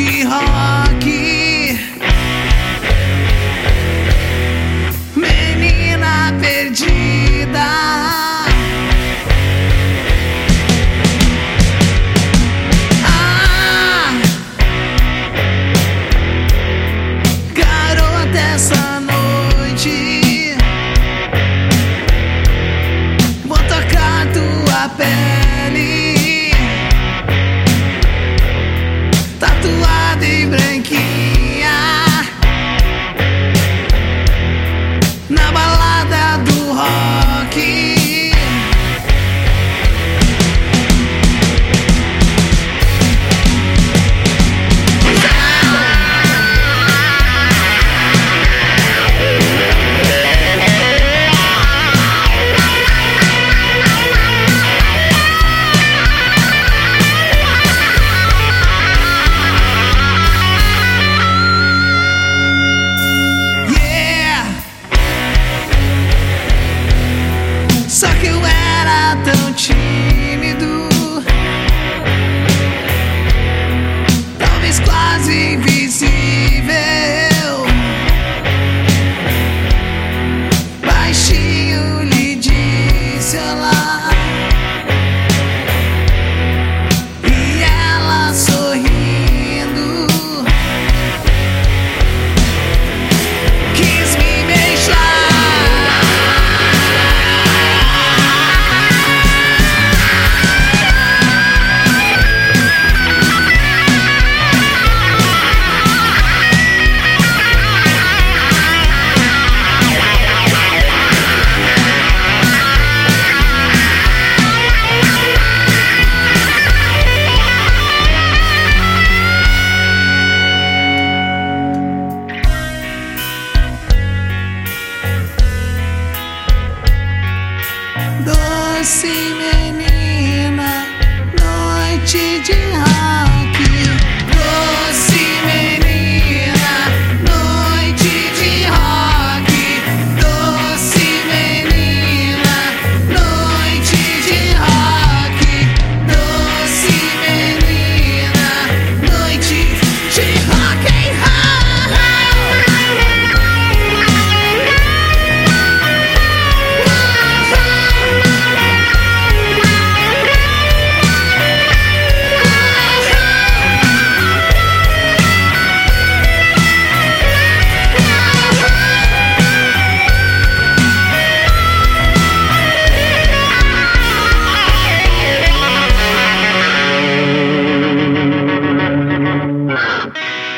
Jihad. Yeah.